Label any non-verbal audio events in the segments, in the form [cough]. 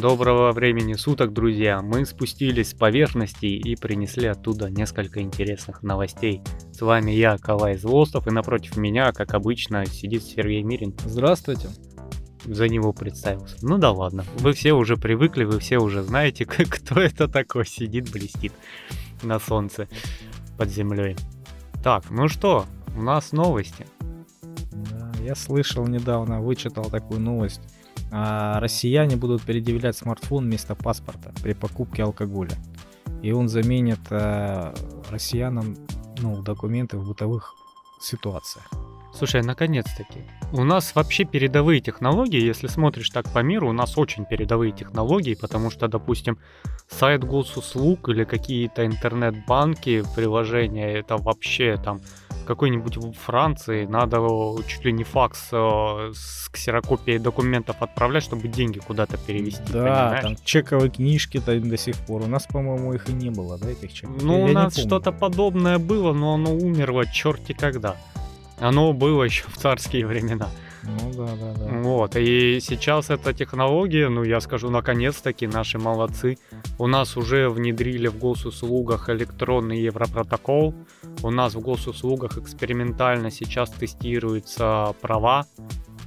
Доброго времени суток, друзья! Мы спустились с поверхности и принесли оттуда несколько интересных новостей. С вами я, Калай Злостов, и напротив меня, как обычно, сидит Сергей Мирин. Здравствуйте. За него представился. Ну да ладно, вы все уже привыкли, вы все уже знаете, [laughs] кто это такой сидит, блестит на солнце под землей. Так, ну что, у нас новости. Да, я слышал недавно, вычитал такую новость а россияне будут предъявлять смартфон вместо паспорта при покупке алкоголя. И он заменит а, россиянам ну, документы в бытовых ситуациях. Слушай, наконец-таки. У нас вообще передовые технологии, если смотришь так по миру, у нас очень передовые технологии, потому что, допустим, сайт госуслуг или какие-то интернет-банки, приложения, это вообще там какой-нибудь в Франции надо чуть ли не факс э, с ксерокопией документов отправлять, чтобы деньги куда-то перевести. Да, понимаешь? там чековые книжки до сих пор. У нас, по-моему, их и не было, да, этих чеков? Ну, Я у нас что-то подобное было, но оно умерло черти когда. Оно было еще в царские времена. Ну да, да, да. Вот, и сейчас эта технология, ну я скажу, наконец-таки наши молодцы. У нас уже внедрили в госуслугах электронный европротокол. У нас в госуслугах экспериментально сейчас тестируются права.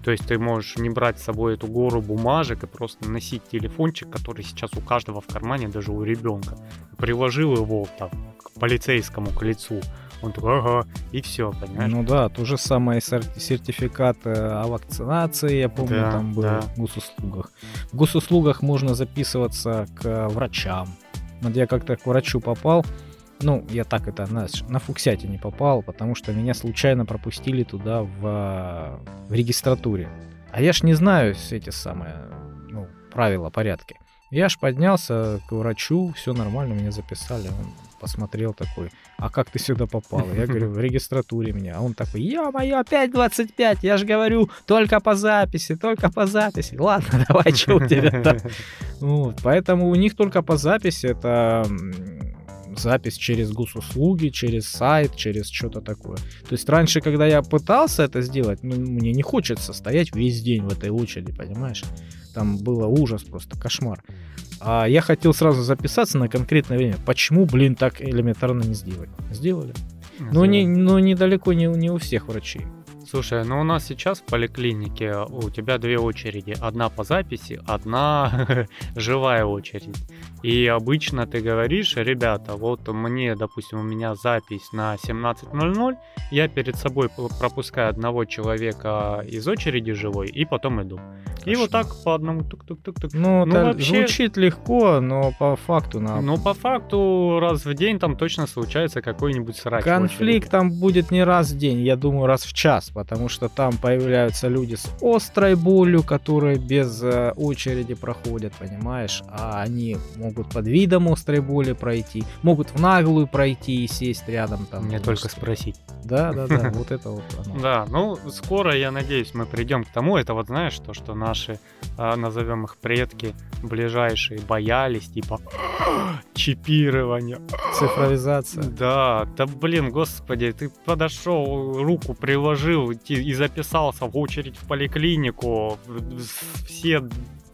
То есть ты можешь не брать с собой эту гору бумажек и просто носить телефончик, который сейчас у каждого в кармане, даже у ребенка. Приложил его там, к полицейскому к лицу он такой, ага, и все, понимаешь? Ну да, то же самое сертификат э, о вакцинации, я помню, да, там был да. в госуслугах. В госуслугах можно записываться к врачам. Вот я как-то к врачу попал, ну, я так это, знаешь, на фуксяте не попал, потому что меня случайно пропустили туда в, в регистратуре. А я ж не знаю все эти самые, ну, правила, порядки. Я ж поднялся к врачу, все нормально, меня записали. Он посмотрел такой, а как ты сюда попал? Я говорю, [laughs] в регистратуре меня. А он такой, ё-моё, опять 25, я же говорю, только по записи, только по записи. Ладно, [laughs] давай, что у тебя там? [laughs] Вот, поэтому у них только по записи это запись через госуслуги, через сайт, через что-то такое. То есть раньше, когда я пытался это сделать, ну, мне не хочется стоять весь день в этой очереди, понимаешь? Там было ужас просто, кошмар. А я хотел сразу записаться на конкретное время. Почему, блин, так элементарно не сделать? Сделали. Но, не, но недалеко не, не у всех врачей. Слушай, ну у нас сейчас в поликлинике у тебя две очереди. Одна по записи, одна [laughs] живая очередь. И обычно ты говоришь, ребята, вот мне, допустим, у меня запись на 17.00, я перед собой пропускаю одного человека из очереди живой и потом иду. И вот так по одному тук-тук-тук-тук. Ну, ну вообще... звучит легко, но по факту на... Ну, по факту раз в день там точно случается какой-нибудь срач. Конфликт там будет не раз в день, я думаю, раз в час, потому что там появляются люди с острой болью, которые без э, очереди проходят, понимаешь? А они могут под видом острой боли пройти, могут в наглую пройти и сесть рядом там. Мне только спросить. Да, да, да, [laughs] вот это вот Да, ну, скоро, я надеюсь, мы придем к тому, это вот знаешь, то, что наши, а, назовем их предки, ближайшие боялись, типа чипирование. Цифровизация. Да, да блин, господи, ты подошел, руку приложил и записался в очередь в поликлинику, все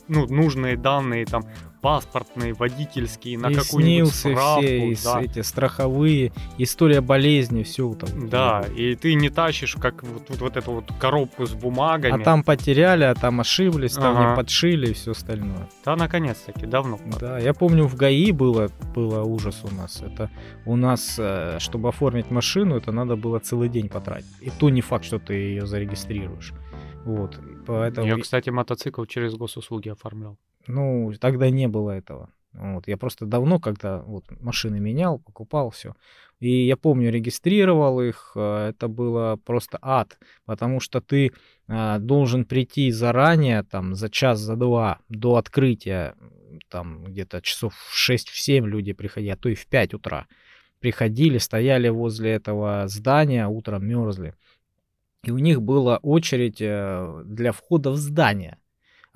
ну, нужные данные там паспортные, водительские, на какую-нибудь справку. все да. эти страховые, история болезни, все там. Да, и ты не тащишь как вот, вот, вот эту вот коробку с бумагами. А там потеряли, а там ошиблись, там ага. не подшили и все остальное. Да, наконец-таки, давно. Да, я помню, в ГАИ было, было ужас у нас. Это у нас, э, чтобы оформить машину, это надо было целый день потратить. И то не факт, что ты ее зарегистрируешь. Вот, поэтому... Я, кстати, мотоцикл через госуслуги оформлял. Ну, тогда не было этого. Вот, я просто давно, когда вот машины менял, покупал все. И я помню, регистрировал их, э, это было просто ад, потому что ты а, должен прийти заранее, там, за час, за два до открытия, там, где-то часов в 6-7 люди приходили, а то и в 5 утра. Приходили, стояли возле этого здания, утром мерзли. И у них была очередь э, для входа в здание.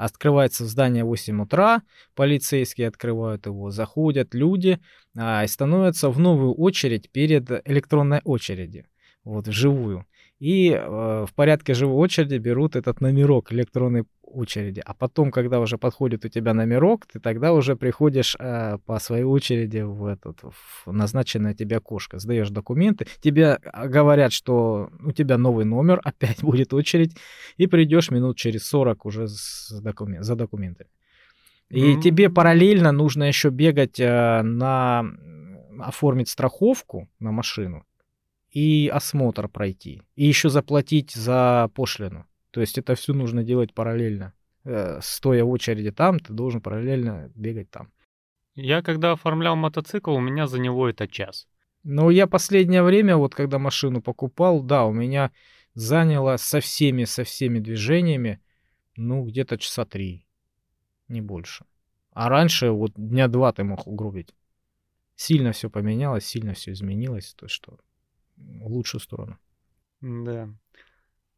Открывается здание в 8 утра, полицейские открывают его, заходят люди а, и становятся в новую очередь перед электронной очередью, вот вживую. и э, в порядке живой очереди берут этот номерок электронной очереди. А потом, когда уже подходит у тебя номерок, ты тогда уже приходишь э, по своей очереди в, этот, в назначенное тебе окошко, сдаешь документы, тебе а, говорят, что у тебя новый номер, [laughs] опять будет очередь, и придешь минут через 40 уже с документ, за документами. И mm-hmm. тебе параллельно нужно еще бегать э, на оформить страховку на машину и осмотр пройти, и еще заплатить за пошлину. То есть это все нужно делать параллельно. Э, стоя в очереди там, ты должен параллельно бегать там. Я когда оформлял мотоцикл, у меня за него это час. Ну, я последнее время, вот когда машину покупал, да, у меня заняло со всеми, со всеми движениями, ну, где-то часа три, не больше. А раньше вот дня два ты мог угробить. Сильно все поменялось, сильно все изменилось, то что в лучшую сторону. Да.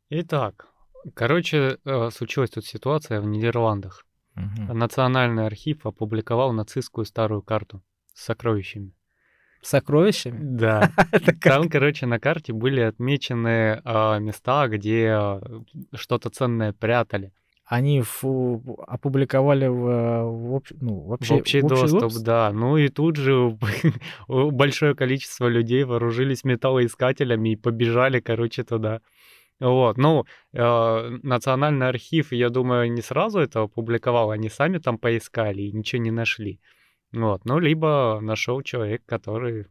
Итак, короче, э, случилась тут ситуация в Нидерландах. Угу. Национальный архив опубликовал нацистскую старую карту с сокровищами. Сокровищами? Да. [laughs] Там, короче, на карте были отмечены э, места, где э, что-то ценное прятали они опубликовали в, в, общ, ну, вообще, в общий, в общий доступ, доступ, да. Ну и тут же [laughs] большое количество людей вооружились металлоискателями и побежали, короче, туда. Вот, ну, э, Национальный архив, я думаю, не сразу это опубликовал, они сами там поискали и ничего не нашли. Вот, ну, либо нашел человек, который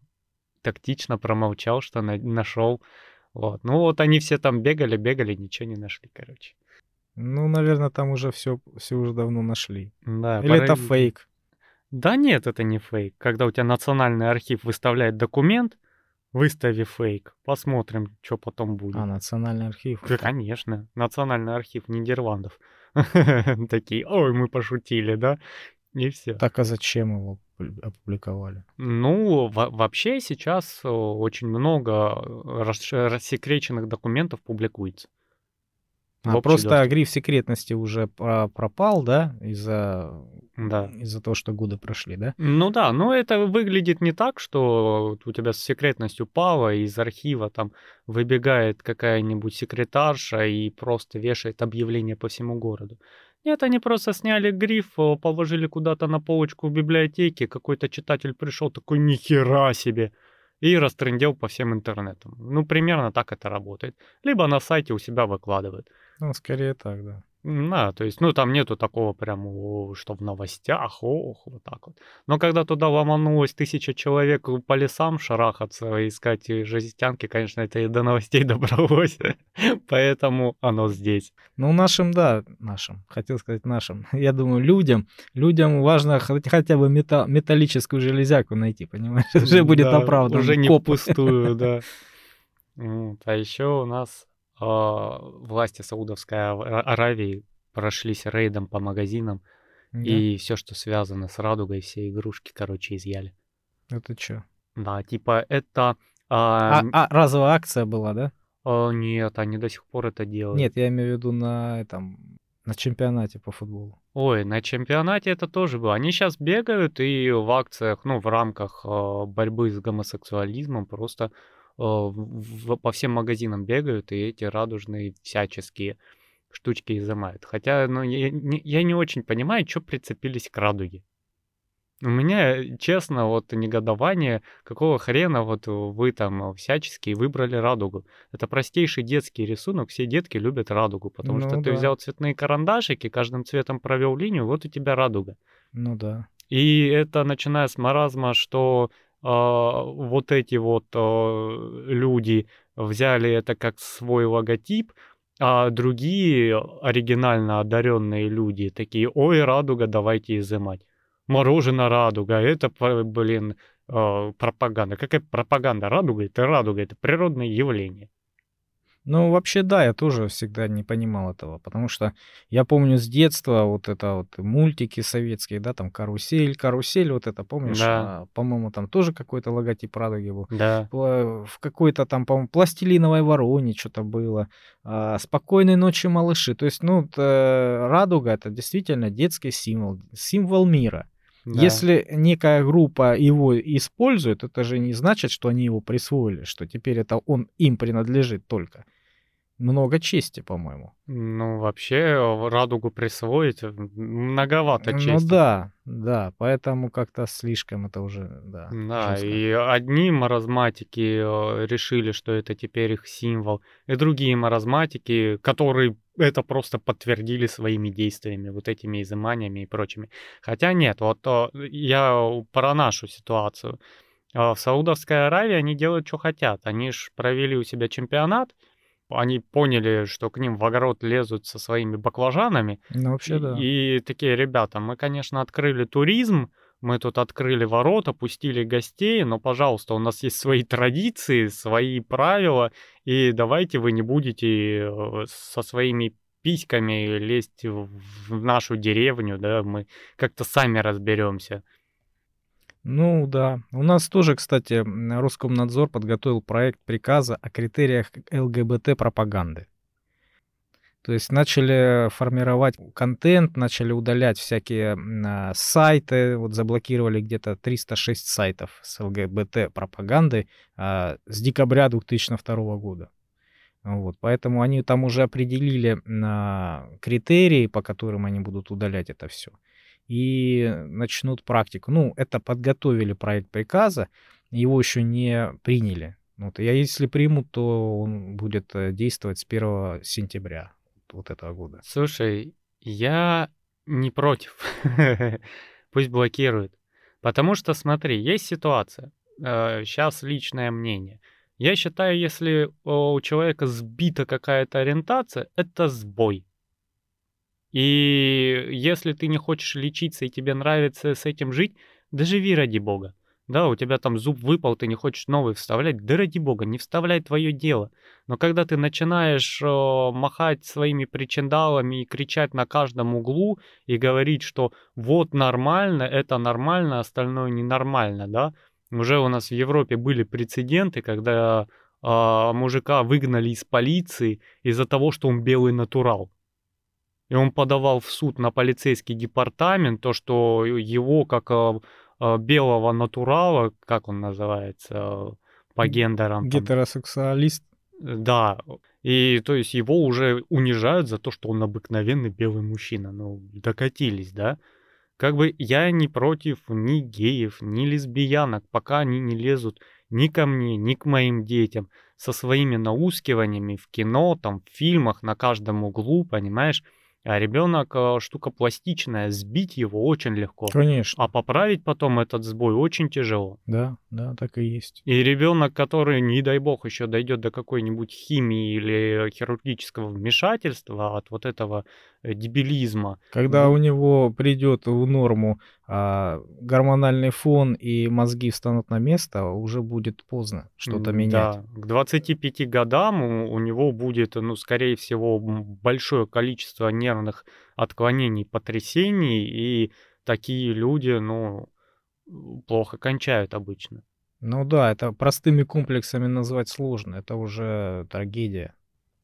тактично промолчал, что на- нашел. Вот, ну вот они все там бегали, бегали, ничего не нашли, короче. Ну, наверное, там уже все, все уже давно нашли. Да, Или пора... это фейк? Да нет, это не фейк. Когда у тебя национальный архив выставляет документ, выстави фейк, посмотрим, что потом будет. А, национальный архив? Да, конечно. Национальный архив Нидерландов. [laughs] Такие, ой, мы пошутили, да? И все. Так а зачем его опубликовали? Ну, вообще сейчас э, очень много рассекреченных документов публикуется. А просто доступ. гриф секретности уже пропал, да, из-за да. из-за того, что годы прошли, да? Ну да, но это выглядит не так, что у тебя секретность упала, из архива там выбегает какая-нибудь секретарша и просто вешает объявление по всему городу. Нет, они просто сняли гриф, положили куда-то на полочку в библиотеке, какой-то читатель пришел такой, нихера себе, и растрендел по всем интернетам. Ну, примерно так это работает. Либо на сайте у себя выкладывают. Ну, скорее так, да. Да, то есть, ну, там нету такого прям, что в новостях, ох, вот так вот. Но когда туда ломанулось тысяча человек по лесам шарахаться, искать жестянки, конечно, это и до новостей [laughs] добралось. Поэтому оно здесь. Ну, нашим, да, нашим, хотел сказать нашим. [laughs] Я думаю, людям, людям важно хотя бы мета- металлическую железяку найти, понимаешь? [laughs] Уже будет оправдан. Уже не пустую, да. А еще у нас власти Саудовской Аравии прошлись рейдом по магазинам, да. и все, что связано с радугой, все игрушки, короче, изъяли. Это что? Да, типа это... А, а, а разовая акция была, да? А, нет, они до сих пор это делают. Нет, я имею в виду на этом на чемпионате по футболу. Ой, на чемпионате это тоже было. Они сейчас бегают и в акциях, ну, в рамках э, борьбы с гомосексуализмом просто в, по всем магазинам бегают и эти радужные всяческие штучки изымают. Хотя, ну, я не, я не очень понимаю, что прицепились к радуге. У меня, честно, вот негодование, какого хрена вот вы там всячески выбрали радугу. Это простейший детский рисунок, все детки любят радугу, потому ну, что да. ты взял цветные карандашики, каждым цветом провел линию, вот у тебя радуга. Ну да. И это начиная с маразма, что а, вот эти вот а, люди взяли это как свой логотип, а другие оригинально одаренные люди такие, ой, радуга, давайте изымать. Мороженое радуга, это, блин, а, пропаганда. Какая пропаганда? Радуга это радуга, это природное явление. Ну, вообще, да, я тоже всегда не понимал этого, потому что я помню с детства вот это вот мультики советские, да, там «Карусель», «Карусель», вот это, помнишь? Да. А, по-моему, там тоже какой-то логотип «Радуги» был. Да. В какой-то там, по-моему, «Пластилиновой вороне» что-то было. А, «Спокойной ночи, малыши». То есть, ну, это, «Радуга» — это действительно детский символ, символ мира. Да. Если некая группа его использует, это же не значит, что они его присвоили, что теперь это он им принадлежит только. Много чести, по-моему. Ну, вообще, радугу присвоить многовато ну чести. Ну да, да, поэтому как-то слишком это уже, да. Да, жестко. и одни маразматики э, решили, что это теперь их символ, и другие маразматики, которые это просто подтвердили своими действиями, вот этими изыманиями и прочими. Хотя нет, вот э, я про нашу ситуацию. Э, в Саудовской Аравии они делают, что хотят. Они же провели у себя чемпионат, они поняли, что к ним в огород лезут со своими баклажанами. Ну, вообще, да. И, и такие, ребята, мы, конечно, открыли туризм, мы тут открыли ворота, пустили гостей, но, пожалуйста, у нас есть свои традиции, свои правила, и давайте вы не будете э, со своими письками лезть в нашу деревню, да, мы как-то сами разберемся. Ну да. У нас тоже, кстати, Роскомнадзор подготовил проект приказа о критериях ЛГБТ-пропаганды. То есть начали формировать контент, начали удалять всякие а, сайты, вот заблокировали где-то 306 сайтов с ЛГБТ-пропагандой а, с декабря 2002 года. Вот, поэтому они там уже определили а, критерии, по которым они будут удалять это все и начнут практику. Ну, это подготовили проект приказа, его еще не приняли. Вот, я если примут, то он будет э, действовать с 1 сентября вот этого года. Слушай, я не против. [laughs] Пусть блокируют. Потому что, смотри, есть ситуация. Сейчас э, личное мнение. Я считаю, если у человека сбита какая-то ориентация, это сбой. И если ты не хочешь лечиться и тебе нравится с этим жить, да живи ради бога. Да, у тебя там зуб выпал, ты не хочешь новый вставлять, да ради бога, не вставляй твое дело. Но когда ты начинаешь э, махать своими причиндалами и кричать на каждом углу и говорить, что вот нормально, это нормально, остальное ненормально, да, уже у нас в Европе были прецеденты, когда э, мужика выгнали из полиции из-за того, что он белый натурал и он подавал в суд на полицейский департамент, то, что его как э, э, белого натурала, как он называется, по гендерам. Гетеросексуалист. Там, да, и то есть его уже унижают за то, что он обыкновенный белый мужчина. Ну, докатились, да? Как бы я не против ни геев, ни лесбиянок, пока они не лезут ни ко мне, ни к моим детям со своими наускиваниями в кино, там, в фильмах, на каждом углу, понимаешь? А ребенок э, штука пластичная, сбить его очень легко. Конечно. А поправить потом этот сбой очень тяжело. Да, да, так и есть. И ребенок, который, не дай бог, еще дойдет до какой-нибудь химии или хирургического вмешательства от вот этого э, дебилизма. Когда ну... у него придет в норму а, гормональный фон и мозги встанут на место, уже будет поздно что-то менять. Да, к 25 годам у, у него будет, ну, скорее всего, большое количество нервных отклонений, потрясений, и такие люди, ну, плохо кончают обычно. Ну да, это простыми комплексами назвать сложно, это уже трагедия.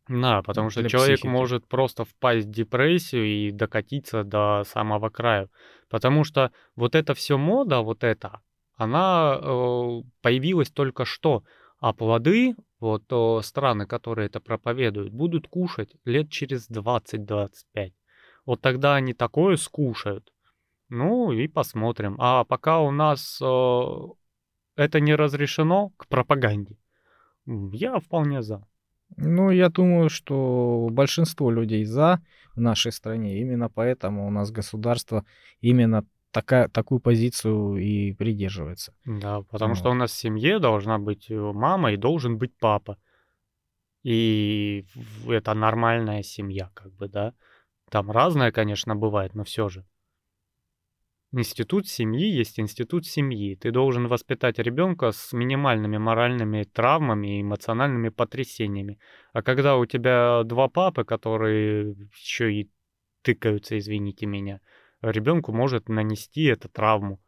Да, потому что человек психики. может просто впасть в депрессию и докатиться до самого края. Потому что вот это все мода, вот это, она э, появилась только что. А плоды, вот э, страны, которые это проповедуют, будут кушать лет через 20-25. Вот тогда они такое скушают. Ну и посмотрим. А пока у нас э, это не разрешено к пропаганде, я вполне за. Ну, я думаю, что большинство людей за в нашей стране. Именно поэтому у нас государство именно такая, такую позицию и придерживается. Да, потому вот. что у нас в семье должна быть э, мама и должен быть папа. И это нормальная семья, как бы, да. Там разное, конечно, бывает, но все же. Институт семьи есть институт семьи. Ты должен воспитать ребенка с минимальными моральными травмами и эмоциональными потрясениями. А когда у тебя два папы, которые еще и тыкаются, извините меня, ребенку может нанести эту травму,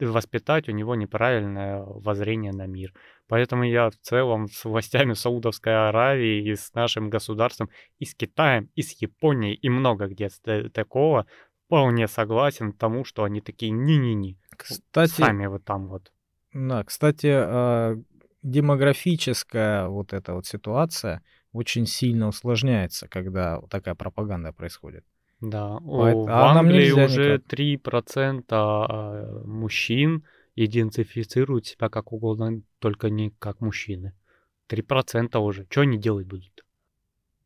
воспитать у него неправильное воззрение на мир. Поэтому я в целом с властями Саудовской Аравии и с нашим государством, и с Китаем, и с Японией, и много где такого вполне согласен тому, что они такие не-не-не. Кстати, сами вот там вот. Да, кстати, а, демографическая вот эта вот ситуация, очень сильно усложняется, когда такая пропаганда происходит. Да, Поэтому, в а Англии уже никак. 3% а, мужчин идентифицируют себя как угодно, только не как мужчины. 3% уже. Что они делать будут?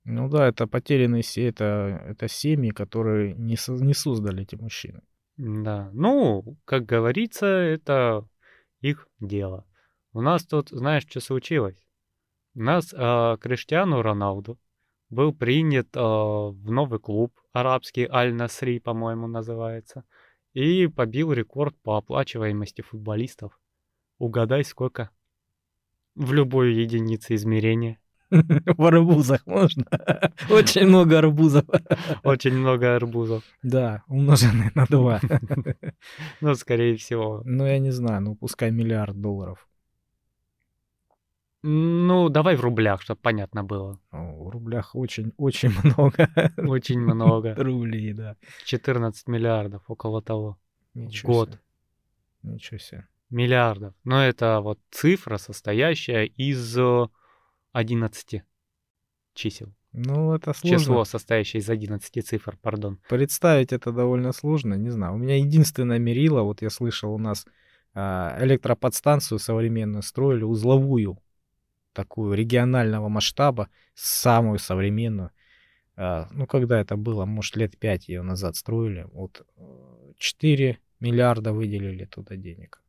Ну да, это потерянные семьи, это, это семьи, которые не, не создали эти мужчины. Да, ну, как говорится, это их дело. У нас тут, знаешь, что случилось? У нас э, Криштиану Роналду был принят э, в новый клуб, арабский Аль-Насри, по-моему, называется, и побил рекорд по оплачиваемости футболистов. Угадай, сколько? В любой единице измерения. [laughs] В арбузах можно. [laughs] Очень много арбузов. Очень много арбузов. Да, умноженные на два. [laughs] Ну, скорее всего. Ну, я не знаю, ну, пускай миллиард долларов. Ну, давай в рублях, чтобы понятно было. В рублях очень-очень много. Очень много. Рублей, да. 14 миллиардов, около того. Ничего Год. Себе. Ничего себе. Миллиардов. Но это вот цифра, состоящая из 11 чисел. Ну, это сложно. Число, состоящее из 11 цифр, пардон. Представить это довольно сложно, не знаю. У меня единственное мерило, вот я слышал, у нас а, электроподстанцию современную строили, узловую, такую регионального масштаба, самую современную. А, ну, когда это было, может, лет 5 ее назад строили, вот 4 э, миллиарда выделили туда денег.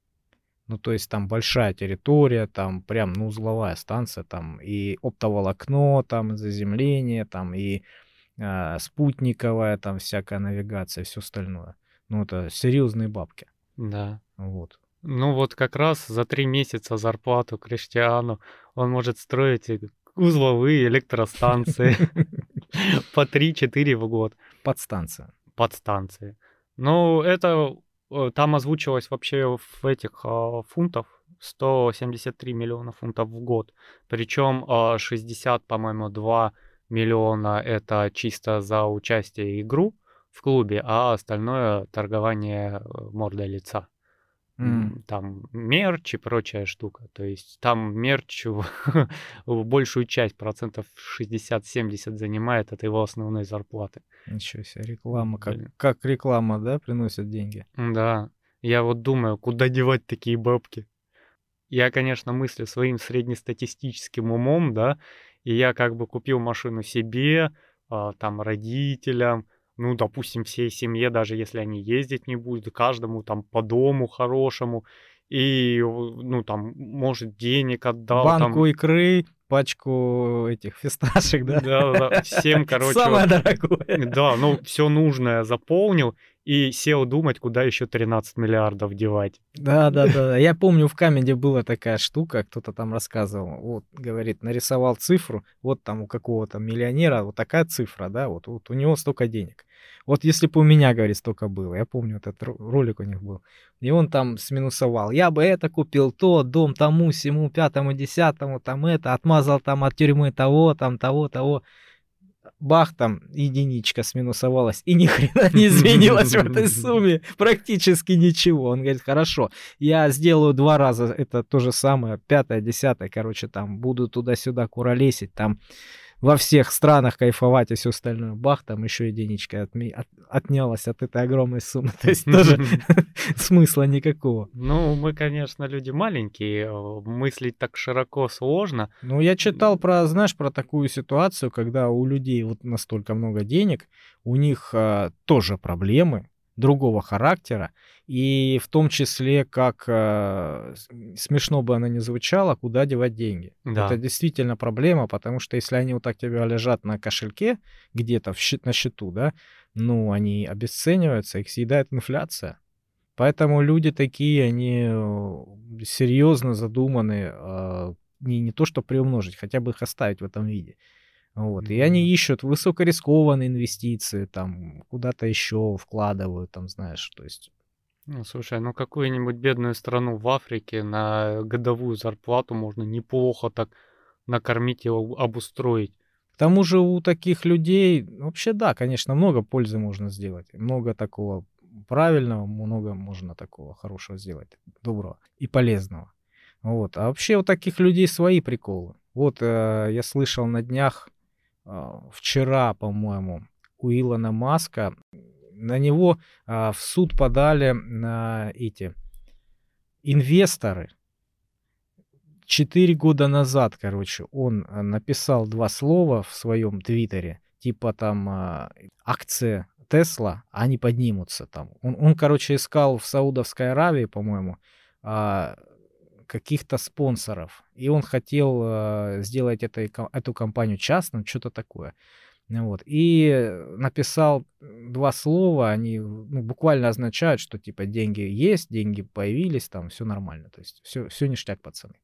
Ну, то есть там большая территория, там прям, ну, узловая станция, там и оптоволокно, там заземление, там и э, спутниковая, там всякая навигация, все остальное. Ну, это серьезные бабки. Да. Вот. Ну, вот как раз за три месяца зарплату Криштиану он может строить узловые электростанции [laughs] [laughs] по 3-4 в год. Подстанция. Подстанции. Ну, это там озвучивалось вообще в этих э, фунтов 173 миллиона фунтов в год. Причем э, 60, по-моему, 2 миллиона это чисто за участие игру в клубе, а остальное торгование э, мордой лица. Mm. Там мерч и прочая штука. То есть там мерч [laughs] большую часть, процентов 60-70 занимает от его основной зарплаты. Ничего себе, реклама. Как, как реклама, да, приносит деньги? Да. Я вот думаю, куда девать такие бабки? Я, конечно, мыслю своим среднестатистическим умом, да, и я как бы купил машину себе, а, там, родителям, ну, допустим, всей семье, даже если они ездить не будут, каждому там по дому хорошему, и, ну, там, может, денег отдал. Банку там... икры, пачку этих фисташек, да? Да, да, всем, [laughs] короче. Самое дорогое. Да, ну, все нужное заполнил и сел думать, куда еще 13 миллиардов девать. Да, да, да. Я [laughs] помню, в Камеди была такая штука, кто-то там рассказывал. Вот, говорит, нарисовал цифру, вот там у какого-то миллионера вот такая цифра, да, вот, вот у него столько денег. Вот если бы у меня, говорит, столько было, я помню, этот ролик у них был, и он там сминусовал, я бы это купил, то, дом тому, всему, пятому, десятому, там это, отмазал там от тюрьмы того, там того, того бах, там единичка сминусовалась, и ни [laughs] хрена не изменилось в этой сумме, практически ничего. Он говорит, хорошо, я сделаю два раза это то же самое, пятое, десятое, короче, там, буду туда-сюда куролесить, там, во всех странах кайфовать и все остальное. Бах, там еще единичка отме... от... отнялась от этой огромной суммы. [laughs] То есть тоже [laughs] смысла никакого. Ну, мы, конечно, люди маленькие, э, мыслить так широко сложно. Ну, я читал про, знаешь, про такую ситуацию, когда у людей вот настолько много денег, у них а, тоже проблемы, другого характера, и в том числе, как э, смешно бы она ни звучала, куда девать деньги. Да. Это действительно проблема, потому что если они вот так тебя лежат на кошельке, где-то в счет, на счету, да, ну, они обесцениваются, их съедает инфляция. Поэтому люди такие, они серьезно задуманы э, не, не то, что приумножить, хотя бы их оставить в этом виде. Вот. И они ищут высокорискованные инвестиции, там, куда-то еще вкладывают, там, знаешь, то есть... Ну, слушай, ну какую-нибудь бедную страну в Африке на годовую зарплату можно неплохо так накормить и обустроить. К тому же у таких людей, вообще да, конечно, много пользы можно сделать, много такого правильного, много можно такого хорошего сделать, доброго и полезного. Вот. А вообще у таких людей свои приколы. Вот э, я слышал на днях, э, вчера, по-моему, у Илона Маска, на него э, в суд подали эти инвесторы. Четыре года назад, короче, он э, написал два слова в своем твиттере, типа там э, акции Тесла, они поднимутся там. Он, он, короче, искал в Саудовской Аравии, по-моему, каких-то спонсоров. И он хотел сделать это, эту компанию частным, что-то такое. Вот. И написал два слова, они ну, буквально означают, что типа деньги есть, деньги появились, там все нормально. То есть все, все ништяк, пацаны.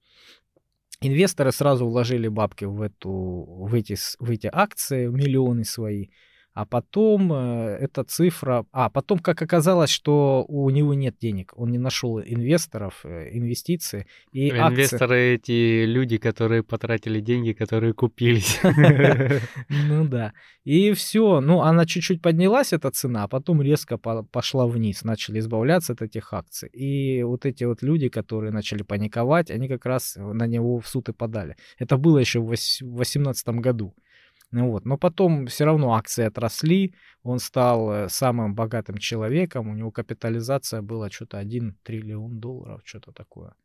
Инвесторы сразу вложили бабки в, эту, в, эти, в эти акции, миллионы свои. А потом э, эта цифра... А, потом, как оказалось, что у него нет денег. Он не нашел инвесторов, э, инвестиции. И Инвесторы акции... эти люди, которые потратили деньги, которые купились. [laughs] [laughs] Ну да. И все. Ну, она чуть-чуть поднялась, эта цена, а потом резко пошла вниз. Начали избавляться от этих акций. И вот эти вот люди, которые начали паниковать, они как раз на него в суд и подали. Это было еще в 2018 году. Ну вот. Но потом все равно акции отросли, он стал э, самым богатым человеком, у него капитализация была что-то 1 триллион долларов, что-то такое.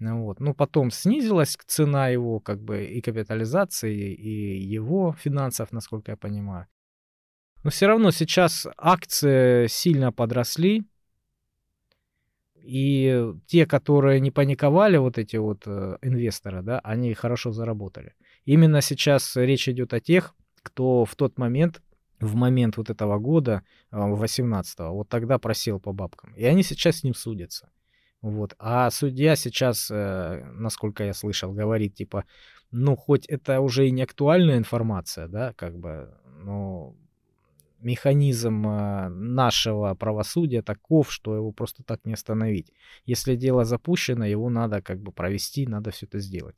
Ну вот. Ну, потом снизилась цена его, как бы, и капитализации, и его финансов, насколько я понимаю. Но все равно сейчас акции сильно подросли, и те, которые не паниковали, вот эти вот э, инвесторы, да, они хорошо заработали. Именно сейчас речь идет о тех, кто в тот момент, в момент вот этого года, 18-го, а, вот тогда просел по бабкам. И они сейчас с ним судятся. Вот. А судья сейчас, э, насколько я слышал, говорит, типа, ну, хоть это уже и не актуальная информация, да, как бы, но механизм э, нашего правосудия таков, что его просто так не остановить. Если дело запущено, его надо как бы провести, надо все это сделать.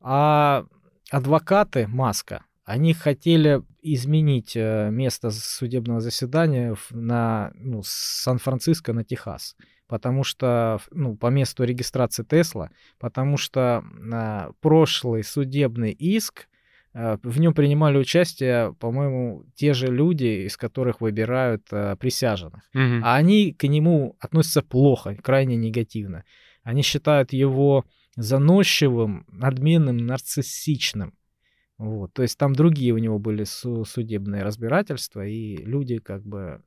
А адвокаты Маска, они хотели изменить э, место судебного заседания на ну, Сан-Франциско на Техас, потому что, ну, по месту регистрации Тесла, потому что э, прошлый судебный иск, э, в нем принимали участие, по-моему, те же люди, из которых выбирают э, присяжных. Mm-hmm. А они к нему относятся плохо, крайне негативно. Они считают его заносчивым, надменным, нарциссичным. Вот. То есть там другие у него были судебные разбирательства, и люди как бы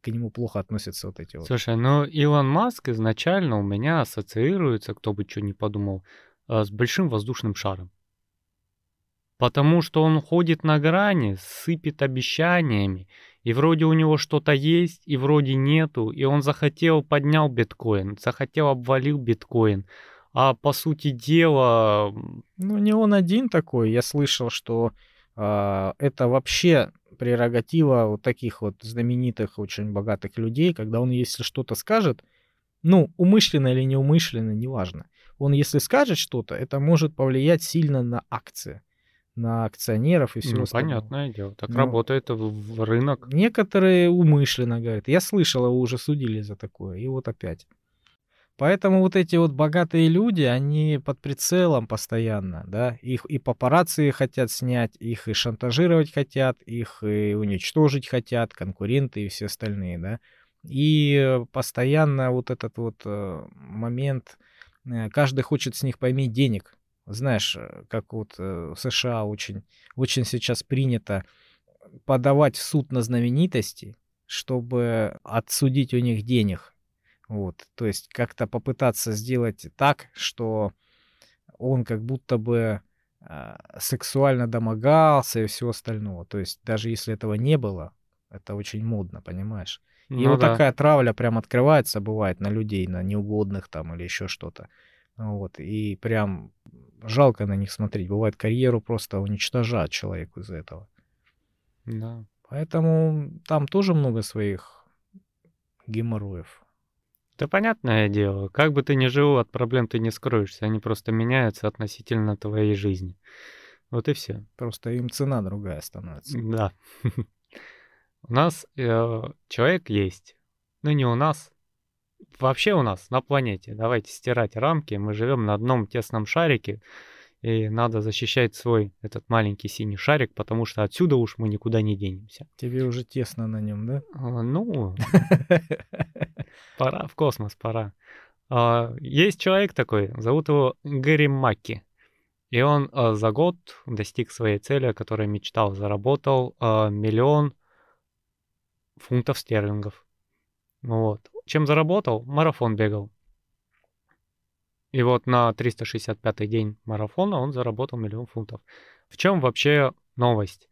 к нему плохо относятся вот эти вот. Слушай, ну Илон Маск изначально у меня ассоциируется, кто бы что ни подумал, э, с большим воздушным шаром. Потому что он ходит на грани, сыпет обещаниями, и вроде у него что-то есть, и вроде нету, и он захотел, поднял биткоин, захотел, обвалил биткоин, а по сути дела... Ну, не он один такой. Я слышал, что э, это вообще прерогатива вот таких вот знаменитых, очень богатых людей, когда он, если что-то скажет, ну, умышленно или неумышленно, неважно. Он, если скажет что-то, это может повлиять сильно на акции на акционеров и все ну, остальное. Понятное дело, так ну, работает в, в рынок. Некоторые умышленно говорят. Я слышал, его уже судили за такое, и вот опять. Поэтому вот эти вот богатые люди, они под прицелом постоянно, да, их и папарацци хотят снять, их и шантажировать хотят, их и уничтожить хотят, конкуренты и все остальные, да. И постоянно вот этот вот э, момент, э, каждый хочет с них поиметь денег. Знаешь, э, как вот в США очень, очень сейчас принято подавать в суд на знаменитости, чтобы отсудить у них денег вот, то есть как-то попытаться сделать так, что он как будто бы э, сексуально домогался и все остальное. То есть даже если этого не было, это очень модно, понимаешь? И ну, вот да. такая травля прям открывается, бывает, на людей, на неугодных там или еще что-то. Вот, и прям жалко на них смотреть. Бывает, карьеру просто уничтожать человеку из-за этого. Да. Поэтому там тоже много своих геморроев. Да понятное дело, как бы ты ни жил, от проблем ты не скроешься, они просто меняются относительно твоей жизни. Вот и все. Просто им цена другая становится. Да. [laughs] У нас э, человек есть. Ну не у нас. Вообще у нас на планете. Давайте стирать рамки. Мы живем на одном тесном шарике. И надо защищать свой этот маленький синий шарик, потому что отсюда уж мы никуда не денемся. Тебе уже тесно на нем, да? А, ну, [laughs] пора в космос, пора. А, есть человек такой, зовут его Гэри Макки. И он а, за год достиг своей цели, о которой мечтал, заработал а, миллион фунтов стерлингов. Вот. Чем заработал? Марафон бегал. И вот на 365-й день марафона он заработал миллион фунтов. В чем вообще новость?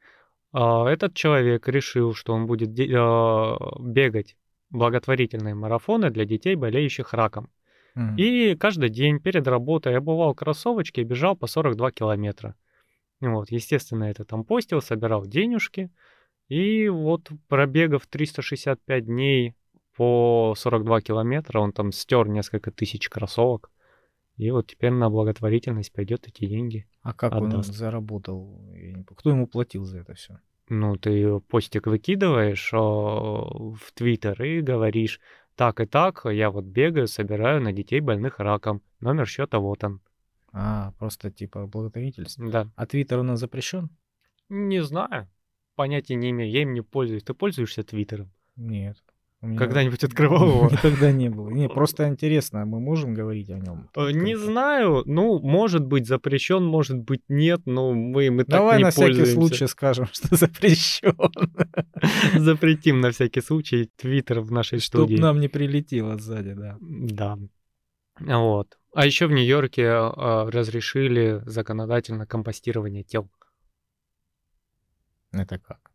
А, этот человек решил, что он будет а, бегать благотворительные марафоны для детей, болеющих раком. Mm-hmm. И каждый день перед работой обувал кроссовочки и бежал по 42 километра. Вот, естественно, это там постил, собирал денежки. И вот пробегав 365 дней по 42 километра, он там стер несколько тысяч кроссовок. И вот теперь на благотворительность пойдет эти деньги. А как отдаст. он заработал? Кто ему платил за это все? Ну, ты постик выкидываешь о, в Твиттер и говоришь, так и так, я вот бегаю, собираю на детей больных раком. Номер счета вот он. А, просто типа благотворительство. Да. А Твиттер у нас запрещен? Не знаю. Понятия не имею. Я им не пользуюсь. Ты пользуешься Твиттером? Нет. Меня... Когда-нибудь открывал его? Никогда не было. Не, [laughs] просто интересно, мы можем говорить о нем? Э, не знаю. Ну, может быть запрещен, может быть нет, но мы, мы Давай так не на всякий случай скажем, [laughs] что запрещен. [laughs] Запретим на всякий случай Твиттер в нашей Чтоб студии. нам не прилетело сзади, да. Да. Вот. А еще в Нью-Йорке э, разрешили законодательно компостирование тел. Это как?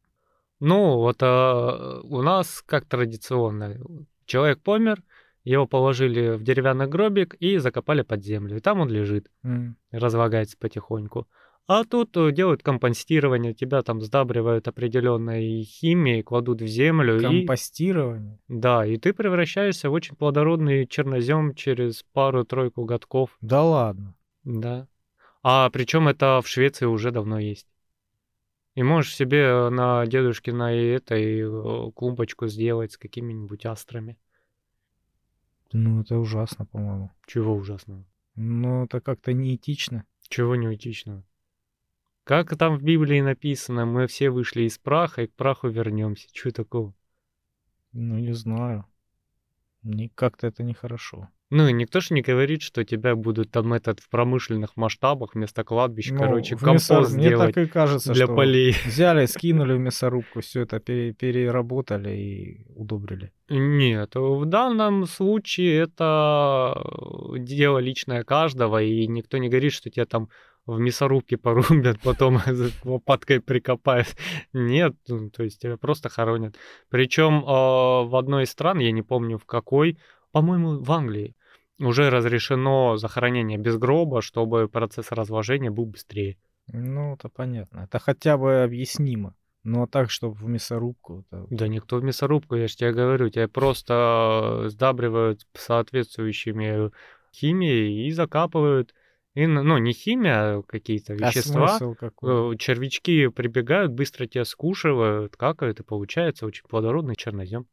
Ну, вот а, у нас как традиционно. Человек помер, его положили в деревянный гробик и закопали под землю. И там он лежит, mm. разлагается потихоньку. А тут э, делают компостирование, тебя там сдабривают определенной химией, кладут в землю. Компостирование? И, да, и ты превращаешься в очень плодородный чернозем через пару-тройку годков. Да ладно? Да. А причем это в Швеции уже давно есть. И можешь себе на на этой э, клумбочку сделать с какими-нибудь астрами. Ну, это ужасно, по-моему. Чего ужасного? Ну, это как-то неэтично. Чего неэтичного? Как там в Библии написано, мы все вышли из праха и к праху вернемся. Чего такого? Ну, не знаю. Мне как-то это нехорошо. Ну, и никто же не говорит, что тебя будут там этот в промышленных масштабах вместо кладбищ, ну, короче, компост мясор... Мне так и кажется, для что полей. [laughs] Взяли, скинули в мясорубку, все это переработали и удобрили. Нет, в данном случае это э, дело личное каждого, и никто не говорит, что тебя там в мясорубке порубят, [laughs] потом лопаткой прикопают. [laughs] Нет, ну, то есть тебя просто хоронят. Причем э, в одной из стран, я не помню в какой, по-моему, в Англии, уже разрешено захоронение без гроба, чтобы процесс разложения был быстрее. Ну, это понятно. Это хотя бы объяснимо. Ну, а так, чтобы в мясорубку... Это... Да никто в мясорубку, я же тебе говорю. Тебя просто сдабривают соответствующими химией и закапывают. И, ну, не химия, а какие-то а вещества. А червячки прибегают, быстро тебя скушивают, какают, и получается очень плодородный чернозем.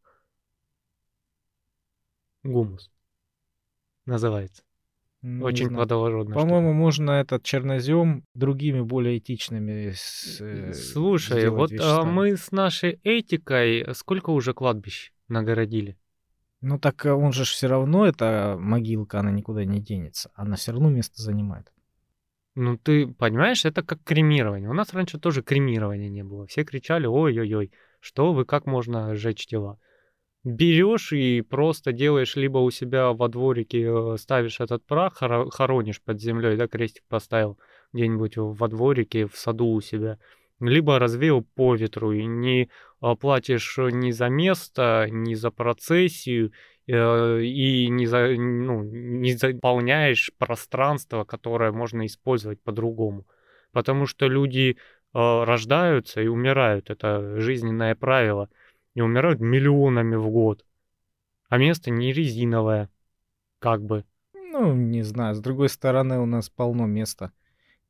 Гумус называется. Не Очень знаю. плодородно. По-моему, можно этот чернозем другими более этичными. С, э, Слушай, вот а мы с нашей этикой сколько уже кладбищ нагородили? Ну так э, он же все равно, это могилка, она никуда не денется. Она все равно место занимает. Ну ты понимаешь, это как кремирование. У нас раньше тоже кремирования не было. Все кричали, ой-ой-ой, что вы, как можно сжечь тела? Берешь и просто делаешь либо у себя во дворике, э, ставишь этот прах, хоронишь под землей, да, крестик поставил где-нибудь во дворике, в саду у себя, либо развеял по ветру и не платишь ни за место, ни за процессию, э, и не, за, ну, не заполняешь пространство, которое можно использовать по-другому. Потому что люди э, рождаются и умирают, это жизненное правило – и умирают миллионами в год. А место не резиновое, как бы. Ну, не знаю, с другой стороны у нас полно места.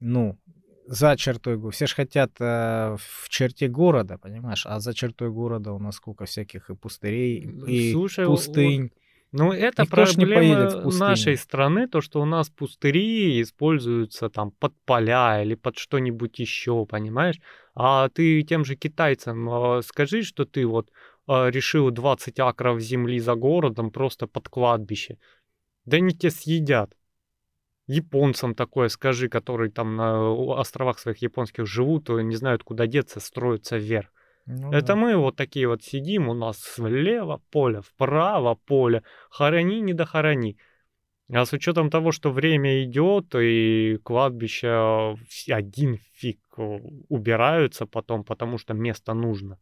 Ну, за чертой города. Все же хотят э, в черте города, понимаешь? А за чертой города у нас сколько всяких и пустырей, и Слушай, пустынь. Ну, это Никто проблема нашей страны, то, что у нас пустыри используются там под поля или под что-нибудь еще, понимаешь? А ты тем же китайцам э, скажи, что ты вот э, решил 20 акров земли за городом просто под кладбище. Да они тебя съедят. Японцам такое скажи, которые там на островах своих японских живут, не знают, куда деться, строятся вверх. Ну, Это да. мы вот такие вот сидим, у нас слева поле, вправо поле, хорони, не дохорони. А с учетом того, что время идет, и кладбища один фиг убираются потом, потому что место нужно.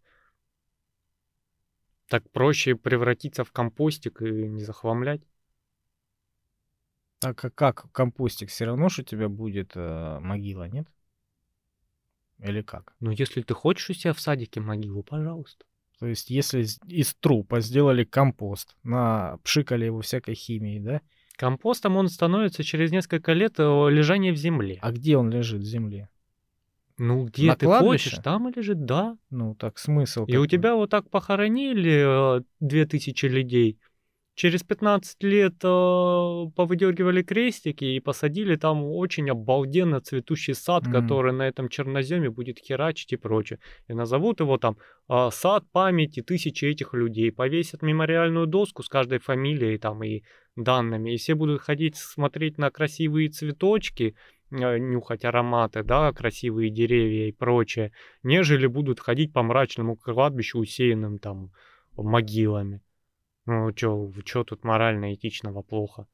Так проще превратиться в компостик и не захламлять. Так а как компостик? Все равно что у тебя будет э, могила, нет? Или как? Ну, если ты хочешь у себя в садике могилу, пожалуйста. То есть, если из трупа сделали компост, на пшикали его всякой химией, да? Компостом он становится через несколько лет э, лежания в земле. А где он лежит в земле? Ну, где на ты кладбище? хочешь, там и лежит, да. Ну, так смысл. И какой? у тебя вот так похоронили э, две тысячи людей, Через 15 лет э, повыдергивали крестики и посадили там очень обалденно цветущий сад, mm-hmm. который на этом черноземе будет херачить и прочее. И назовут его там э, сад памяти тысячи этих людей. Повесят мемориальную доску с каждой фамилией там и данными. И все будут ходить смотреть на красивые цветочки, э, нюхать ароматы, да, красивые деревья и прочее, нежели будут ходить по мрачному кладбищу, усеянным там могилами. Ну, чё, чё тут морально-этичного плохо?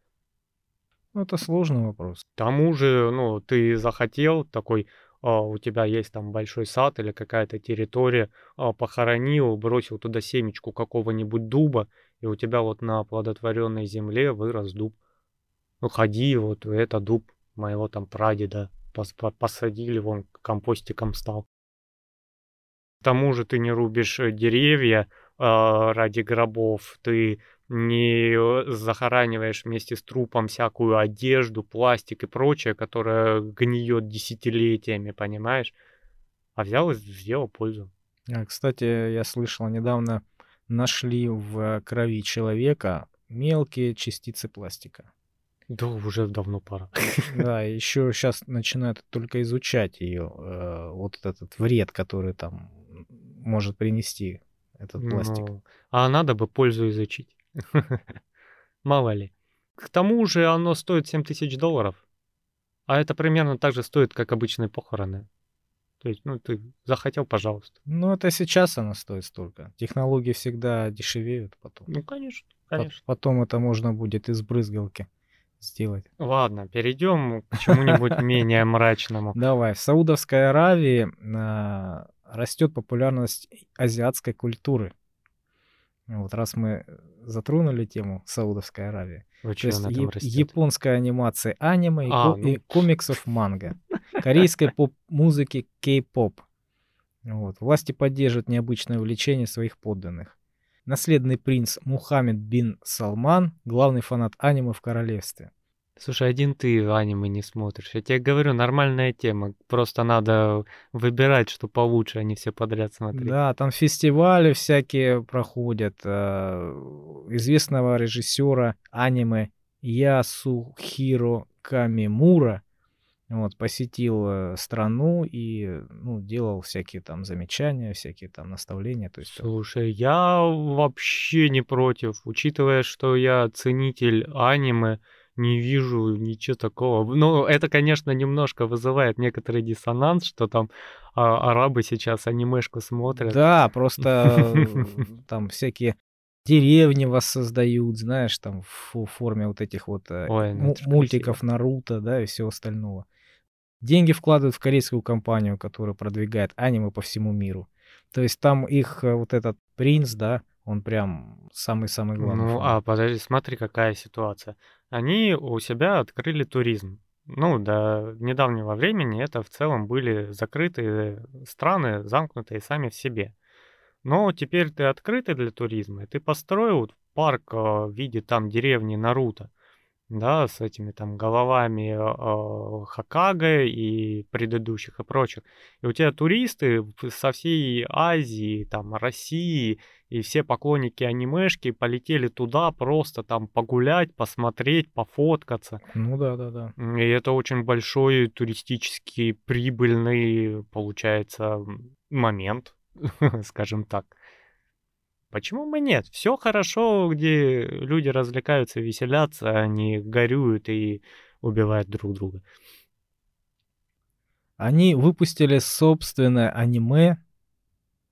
Ну, это сложный вопрос. К тому же, ну, ты захотел такой, а, у тебя есть там большой сад или какая-то территория, а, похоронил, бросил туда семечку какого-нибудь дуба, и у тебя вот на плодотворенной земле вырос дуб. Ну, ходи, вот это дуб моего там прадеда, пос посадили, вон компостиком стал. К тому же ты не рубишь э, деревья, ради гробов, ты не э, захораниваешь вместе с трупом всякую одежду, пластик и прочее, которое гниет десятилетиями, понимаешь? А взял и сделал пользу. А, кстати, я слышал, недавно нашли в крови человека мелкие частицы пластика. Да, уже давно пора. Да, [laughs] еще сейчас начинают только изучать ее, э, вот этот вред, который там может принести этот пластик. Ну, а надо бы пользу изучить. [laughs] Мало ли. К тому же оно стоит 7 тысяч долларов. А это примерно так же стоит, как обычные похороны. То есть, ну, ты захотел, пожалуйста. Ну, это сейчас оно стоит столько. Технологии всегда дешевеют потом. Ну, конечно, конечно. Потом это можно будет из брызгалки сделать. Ладно, перейдем к чему-нибудь менее мрачному. [laughs] Давай. В Саудовской Аравии а, растет популярность азиатской культуры. Вот раз мы затронули тему Саудовской Аравии. Вы То есть е- японская анимация аниме а, и, ну... и комиксов манга, [laughs] корейской поп-музыки кей-поп. Вот. Власти поддерживают необычное увлечение своих подданных. Наследный принц Мухаммед бин Салман, главный фанат аниме в королевстве. Слушай, один ты аниме не смотришь. Я тебе говорю, нормальная тема. Просто надо выбирать, что получше, а не все подряд смотреть. Да, там фестивали всякие проходят. Э, известного режиссера аниме Ясухиро Камимура вот, посетил э, страну и ну, делал всякие там замечания, всякие там наставления. То есть, Слушай, я вообще не против, учитывая, что я ценитель аниме, не вижу ничего такого. Ну, это, конечно, немножко вызывает некоторый диссонанс, что там а, арабы сейчас анимешку смотрят. Да, просто [laughs] там всякие деревни воссоздают, знаешь, там в форме вот этих вот э, Ой, ну мультиков красиво. Наруто, да, и всего остального. Деньги вкладывают в корейскую компанию, которая продвигает аниме по всему миру. То есть там их э, вот этот принц, да, он прям самый-самый главный. Ну, а подожди, смотри, какая ситуация. Они у себя открыли туризм. Ну, до недавнего времени это в целом были закрытые страны, замкнутые сами в себе. Но теперь ты открытый для туризма, и ты построил парк а, в виде там деревни Наруто. Да, с этими там головами э, Хакага и предыдущих и прочих. И у тебя туристы со всей Азии, там, России и все поклонники анимешки полетели туда просто там погулять, посмотреть, пофоткаться. Ну да, да, да. И это очень большой туристический прибыльный, получается, момент, [laughs] скажем так. Почему бы нет? Все хорошо, где люди развлекаются, веселятся, они горюют и убивают друг друга. Они выпустили собственное аниме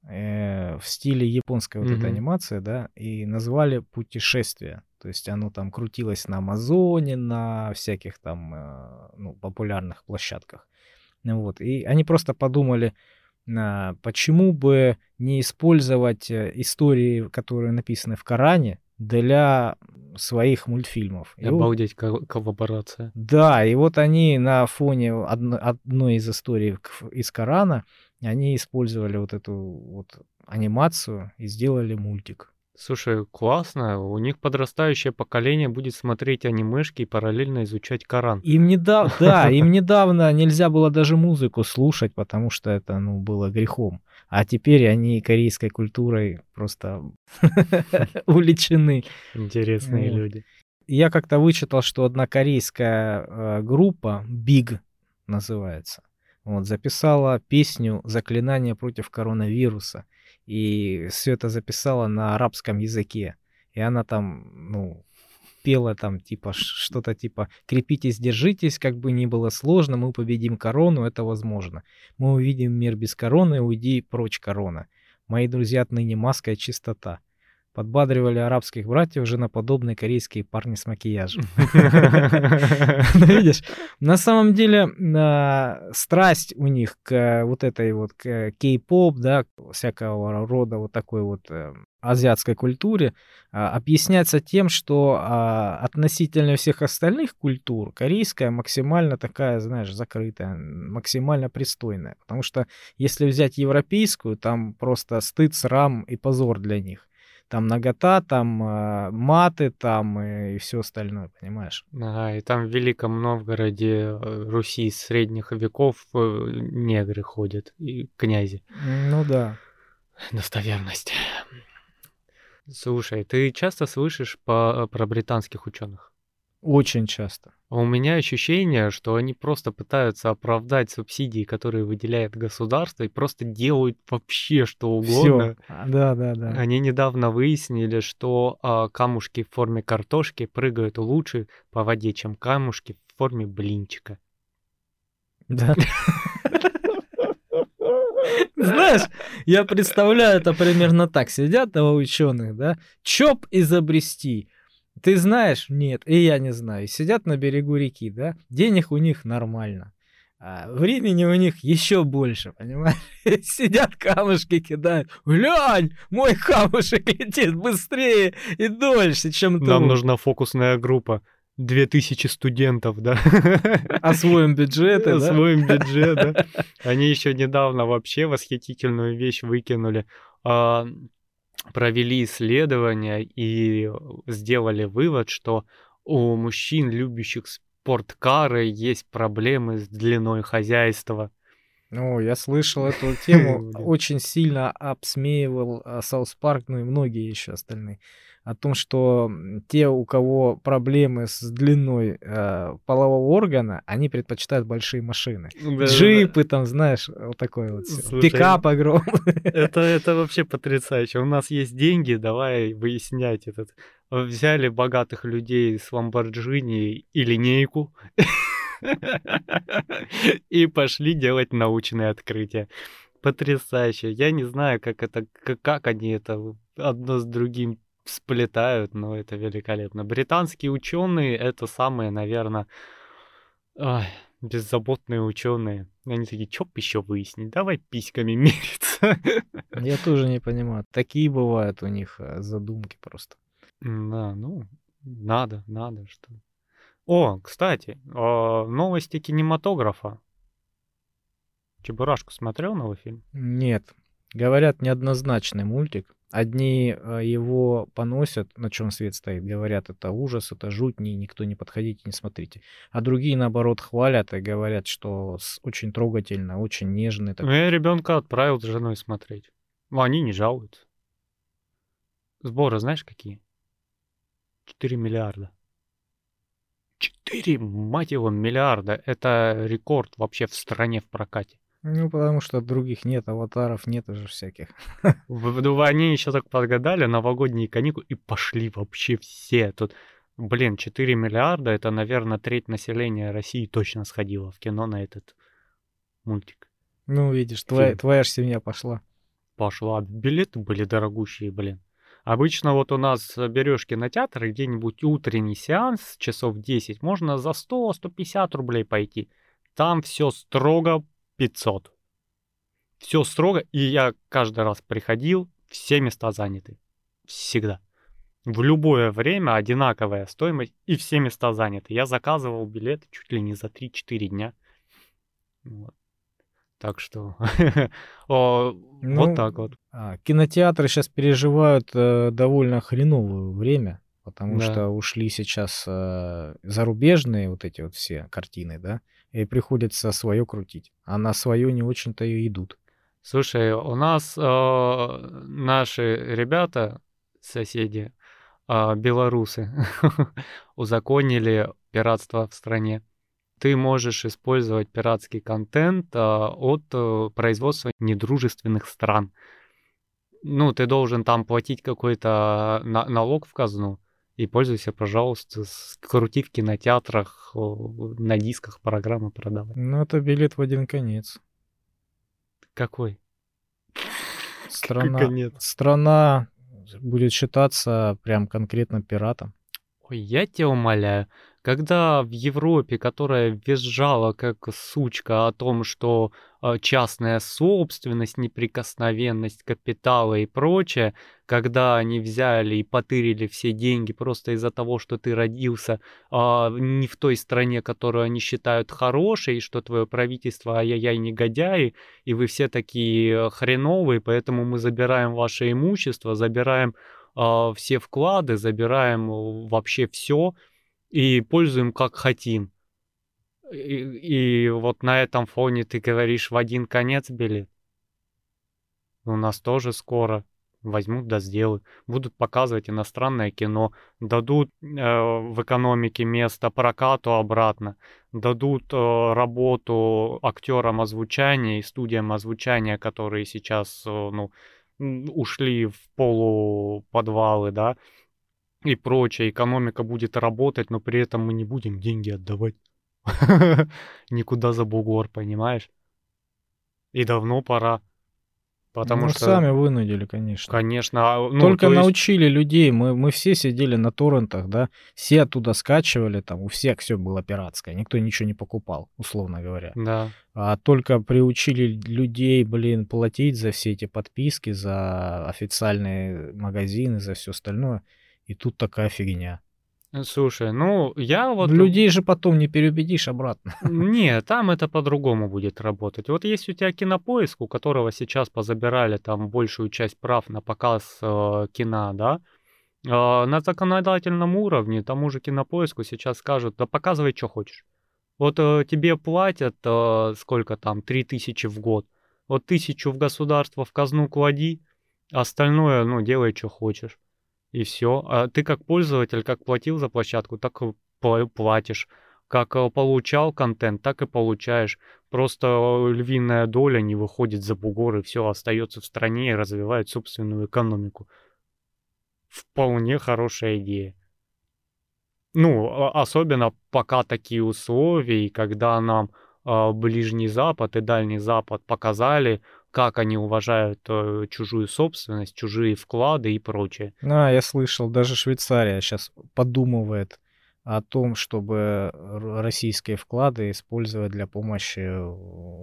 э, в стиле японской вот mm-hmm. этой анимации, да, и назвали «Путешествие». То есть оно там крутилось на Амазоне, на всяких там э, ну, популярных площадках. Вот. И они просто подумали, а, почему бы не использовать э, истории, которые написаны в Коране, для своих мультфильмов. И Обалдеть, вот, коллаборация. Да, и вот они на фоне одно, одной из историй из Корана, они использовали вот эту вот анимацию и сделали мультик. Слушай, классно. У них подрастающее поколение будет смотреть анимешки и параллельно изучать Коран. Им недавно, [laughs] да, им недавно нельзя было даже музыку слушать, потому что это, ну, было грехом. А теперь они корейской культурой просто [laughs] увлечены. Интересные люди. Я как-то вычитал, что одна корейская э, группа, Big называется, вот, записала песню «Заклинание против коронавируса» и все это записала на арабском языке. И она там, ну, пела там типа что-то типа «Крепитесь, держитесь, как бы ни было сложно, мы победим корону, это возможно. Мы увидим мир без короны, уйди прочь корона. Мои друзья отныне маска и чистота» подбадривали арабских братьев женоподобные корейские парни с макияжем. [laughs] Ну, видишь, на самом деле а, страсть у них к вот этой вот кей-поп, да, всякого рода вот такой вот э, азиатской культуре а, объясняется тем, что а, относительно всех остальных культур корейская максимально такая, знаешь, закрытая, максимально пристойная. Потому что если взять европейскую, там просто стыд, срам и позор для них там нагота, там э, маты, там и, и все остальное, понимаешь? Ага, и там в Великом Новгороде э, Руси средних веков э, негры ходят, и князи. Ну да. [laughs] Достоверность. Слушай, ты часто слышишь по, про британских ученых? Очень часто. А у меня ощущение, что они просто пытаются оправдать субсидии, которые выделяет государство, и просто делают вообще что угодно. Всё. А, да, да, да. Они недавно выяснили, что а, камушки в форме картошки прыгают лучше по воде, чем камушки в форме блинчика. Да. [laughs] Знаешь, я представляю это примерно так. Сидят два ученых, да, чоп изобрести – ты знаешь? Нет, и я не знаю. Сидят на берегу реки, да? Денег у них нормально. А времени у них еще больше, [laughs] понимаешь? Сидят, камушки кидают. Глянь, мой камушек летит быстрее и дольше, чем тут. Нам нужна фокусная группа. Две тысячи студентов, да? [laughs] Освоим бюджеты, да? Освоим бюджет, да? [laughs] Они еще недавно вообще восхитительную вещь выкинули. Провели исследования и сделали вывод, что у мужчин, любящих спорткары, есть проблемы с длиной хозяйства. Ну, я слышал [laughs] эту тему, очень сильно обсмеивал а, South Park, ну и многие еще остальные о том, что те, у кого проблемы с длиной э, полового органа, они предпочитают большие машины. Да, Джипы, да. там, знаешь, вот такой вот. Слушай, Пикап огромный. Это, это вообще потрясающе. У нас есть деньги, давай выяснять этот. Взяли богатых людей с Ламборджини и линейку [laughs] и пошли делать научные открытия. Потрясающе. Я не знаю, как это, как они это одно с другим сплетают, но это великолепно. Британские ученые это самые, наверное, ой, беззаботные ученые. Они такие, чё еще выяснить? Давай письками [laughs] мериться. Я тоже не понимаю. Такие бывают у них э, задумки просто. Да, ну, надо, надо, что. О, кстати, новости кинематографа. Чебурашку смотрел новый фильм? Нет. Говорят, неоднозначный мультик. Одни э, его поносят, на чем свет стоит, говорят, это ужас, это жуть, ни, никто не подходите, не смотрите. А другие, наоборот, хвалят и говорят, что очень трогательно, очень нежно. Так... Ну, я ребенка отправил с женой смотреть. Но они не жалуются. Сборы знаешь какие? 4 миллиарда. 4, мать его, миллиарда. Это рекорд вообще в стране в прокате. Ну, потому что других нет, аватаров нет уже всяких. [laughs] Они еще так подгадали новогодние каникулы и пошли вообще все. Тут, блин, 4 миллиарда, это, наверное, треть населения России точно сходила в кино на этот мультик. Ну, видишь, твоя, твоя же семья пошла. Пошла. Билеты были дорогущие, блин. Обычно вот у нас берешь кинотеатр, где-нибудь утренний сеанс, часов 10, можно за 100-150 рублей пойти. Там все строго 500. Все строго, и я каждый раз приходил, все места заняты. Всегда. В любое время одинаковая стоимость, и все места заняты. Я заказывал билеты чуть ли не за 3-4 дня. Вот. Так что [laughs] вот ну, так вот. А, кинотеатры сейчас переживают э, довольно хреновое время, потому да. что ушли сейчас э, зарубежные вот эти вот все картины, да, и приходится свое крутить. А на свое не очень-то и идут. Слушай, у нас э, наши ребята, соседи, э, белорусы, [laughs] узаконили пиратство в стране. Ты можешь использовать пиратский контент э, от э, производства недружественных стран. Ну, ты должен там платить какой-то на- налог в казну и пользуйся, пожалуйста, крути в кинотеатрах, на дисках программы продавай. Ну, это билет в один конец. Какой? Страна, конец? страна будет считаться прям конкретно пиратом. Ой, я тебя умоляю когда в Европе, которая визжала как сучка о том, что э, частная собственность, неприкосновенность капитала и прочее, когда они взяли и потырили все деньги просто из-за того, что ты родился э, не в той стране, которую они считают хорошей, и что твое правительство ай-яй-яй негодяи, и вы все такие хреновые, поэтому мы забираем ваше имущество, забираем э, все вклады, забираем вообще все, и пользуем как хотим. И, и вот на этом фоне ты говоришь в один конец билет. У нас тоже скоро возьмут да сделают. Будут показывать иностранное кино, дадут э, в экономике место прокату обратно, дадут э, работу актерам озвучания и студиям озвучания, которые сейчас э, ну, ушли в полуподвалы, да, и прочее, экономика будет работать, но при этом мы не будем деньги отдавать. [laughs] Никуда за бугор, понимаешь? И давно пора. Потому ну, что... сами вынудили, конечно. Конечно. А, ну, Только есть... научили людей. Мы, мы все сидели на торрентах, да. Все оттуда скачивали, там у всех все было пиратское. Никто ничего не покупал, условно говоря. Да. А только приучили людей, блин, платить за все эти подписки, за официальные магазины, за все остальное. И тут такая фигня. Э, слушай, ну я вот... Людей же потом не переубедишь обратно. [laughs] Не, там это по-другому будет работать. Вот есть у тебя кинопоиск, у которого сейчас позабирали там большую часть прав на показ э, кино, да? Э, на законодательном уровне тому же кинопоиску сейчас скажут, да показывай, что хочешь. Вот э, тебе платят э, сколько там, 3000 в год. Вот тысячу в государство в казну клади, остальное, ну, делай, что хочешь и все. А ты как пользователь, как платил за площадку, так платишь. Как э, получал контент, так и получаешь. Просто э, львиная доля не выходит за бугор и все остается в стране и развивает собственную экономику. Вполне хорошая идея. Ну, а, особенно пока такие условия, и когда нам э, Ближний Запад и Дальний Запад показали, как они уважают э, чужую собственность, чужие вклады и прочее. А, я слышал, даже Швейцария сейчас подумывает о том, чтобы российские вклады использовать для помощи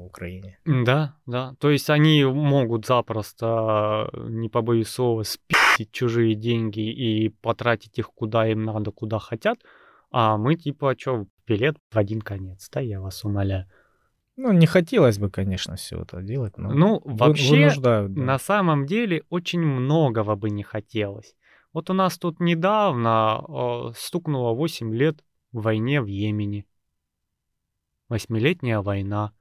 Украине. Да, да. То есть они могут запросто, не побоюсь слова, спить чужие деньги и потратить их куда им надо, куда хотят, а мы типа, что, билет в один конец, да, я вас умоляю. Ну, не хотелось бы, конечно, все это делать, но Ну, вообще, да. на самом деле, очень многого бы не хотелось. Вот у нас тут недавно э, стукнуло 8 лет войне в Йемене. Восьмилетняя война.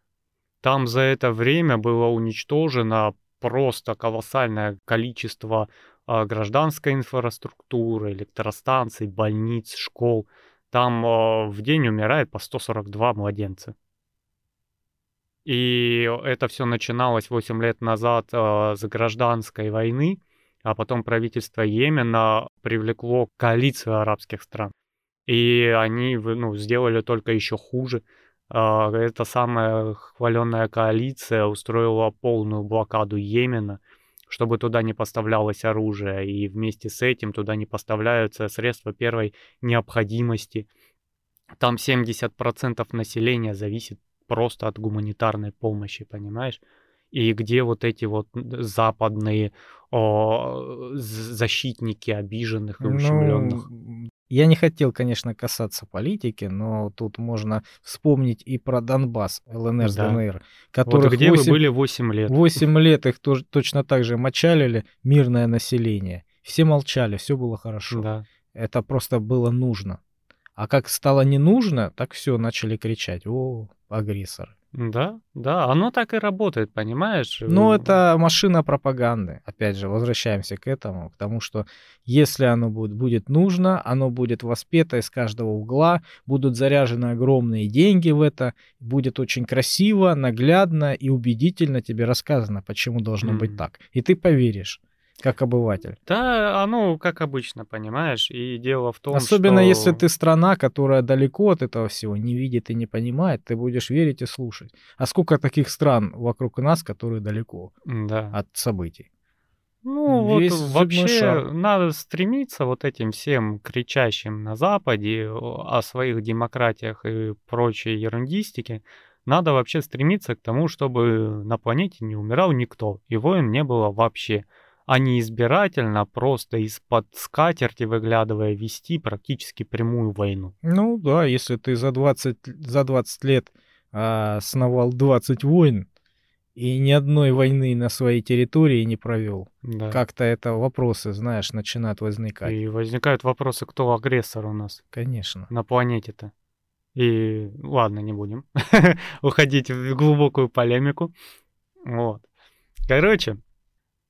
Там за это время было уничтожено просто колоссальное количество э, гражданской инфраструктуры, электростанций, больниц, школ. Там э, в день умирает по 142 младенца. И это все начиналось 8 лет назад э, с гражданской войны, а потом правительство Йемена привлекло коалицию арабских стран. И они ну, сделали только еще хуже. Э, эта самая хваленная коалиция устроила полную блокаду Йемена, чтобы туда не поставлялось оружие, и вместе с этим туда не поставляются средства первой необходимости. Там 70% населения зависит просто от гуманитарной помощи, понимаешь? И где вот эти вот западные о, защитники обиженных и ущемленных? Ну, я не хотел, конечно, касаться политики, но тут можно вспомнить и про Донбасс, ЛНР да. ДНР, которых вот где 8, вы были 8 лет? 8 лет их тоже, точно так же мочалили мирное население. Все молчали, все было хорошо. Да. Это просто было нужно. А как стало не нужно, так все, начали кричать. О, агрессор. Да, да, оно так и работает, понимаешь? Ну, это машина пропаганды. Опять же, возвращаемся к этому, к тому, что если оно будет, будет нужно, оно будет воспето из каждого угла, будут заряжены огромные деньги в это, будет очень красиво, наглядно и убедительно тебе рассказано, почему должно mm-hmm. быть так. И ты поверишь как обыватель. Да, оно как обычно, понимаешь, и дело в том, Особенно что... если ты страна, которая далеко от этого всего, не видит и не понимает, ты будешь верить и слушать. А сколько таких стран вокруг нас, которые далеко да. от событий? Ну Весь вот вообще шар. надо стремиться вот этим всем кричащим на Западе о своих демократиях и прочей ерундистике, надо вообще стремиться к тому, чтобы на планете не умирал никто, и войн не было вообще а не избирательно, просто из-под скатерти выглядывая, вести практически прямую войну. Ну да, если ты за 20, за 20 лет а, сновал 20 войн и ни одной войны на своей территории не провел, да. как-то это вопросы, знаешь, начинают возникать. И возникают вопросы, кто агрессор у нас. Конечно. На планете-то. И ладно, не будем [laughs] уходить в глубокую полемику. Вот. Короче,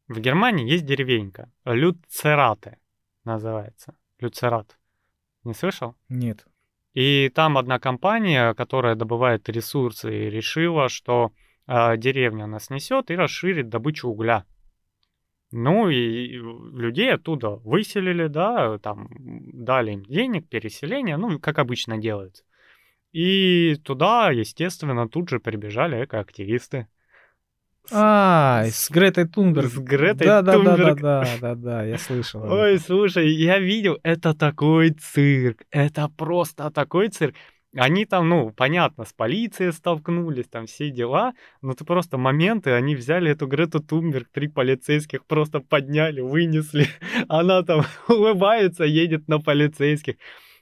в Германии есть деревенька. Люцерате называется. Люцерат. Не слышал? Нет. И там одна компания, которая добывает ресурсы, решила, что э, деревня нас несет и расширит добычу угля. Ну и людей оттуда выселили, да, там дали им денег, переселение, ну, как обычно делается. И туда, естественно, тут же прибежали экоактивисты. А, с Гретой Тунберг. С Гретой да, Тунберг. Да, да, да, да, да, я слышал. Ой, слушай, я видел, это такой цирк, это просто такой цирк. Они там, ну, понятно, с полицией столкнулись, там все дела, но это просто моменты, они взяли эту Грету Тунберг, три полицейских просто подняли, вынесли, [laughs] она там [laughs] улыбается, едет на полицейских.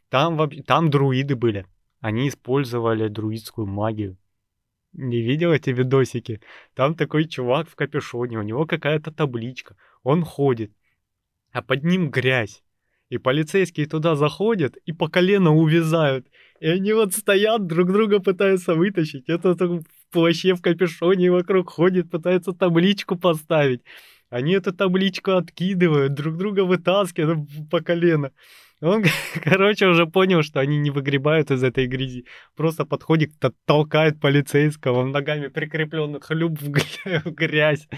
Там, там друиды были, они использовали друидскую магию не видел эти видосики? Там такой чувак в капюшоне, у него какая-то табличка, он ходит, а под ним грязь. И полицейские туда заходят и по колено увязают. И они вот стоят, друг друга пытаются вытащить. Это в плаще, в капюшоне вокруг ходит, пытаются табличку поставить. Они эту табличку откидывают, друг друга вытаскивают по колено. Он, [laughs] короче, уже понял, что они не выгребают из этой грязи. Просто подходит, толкает полицейского, ногами прикрепленных хлюп [laughs] в грязь.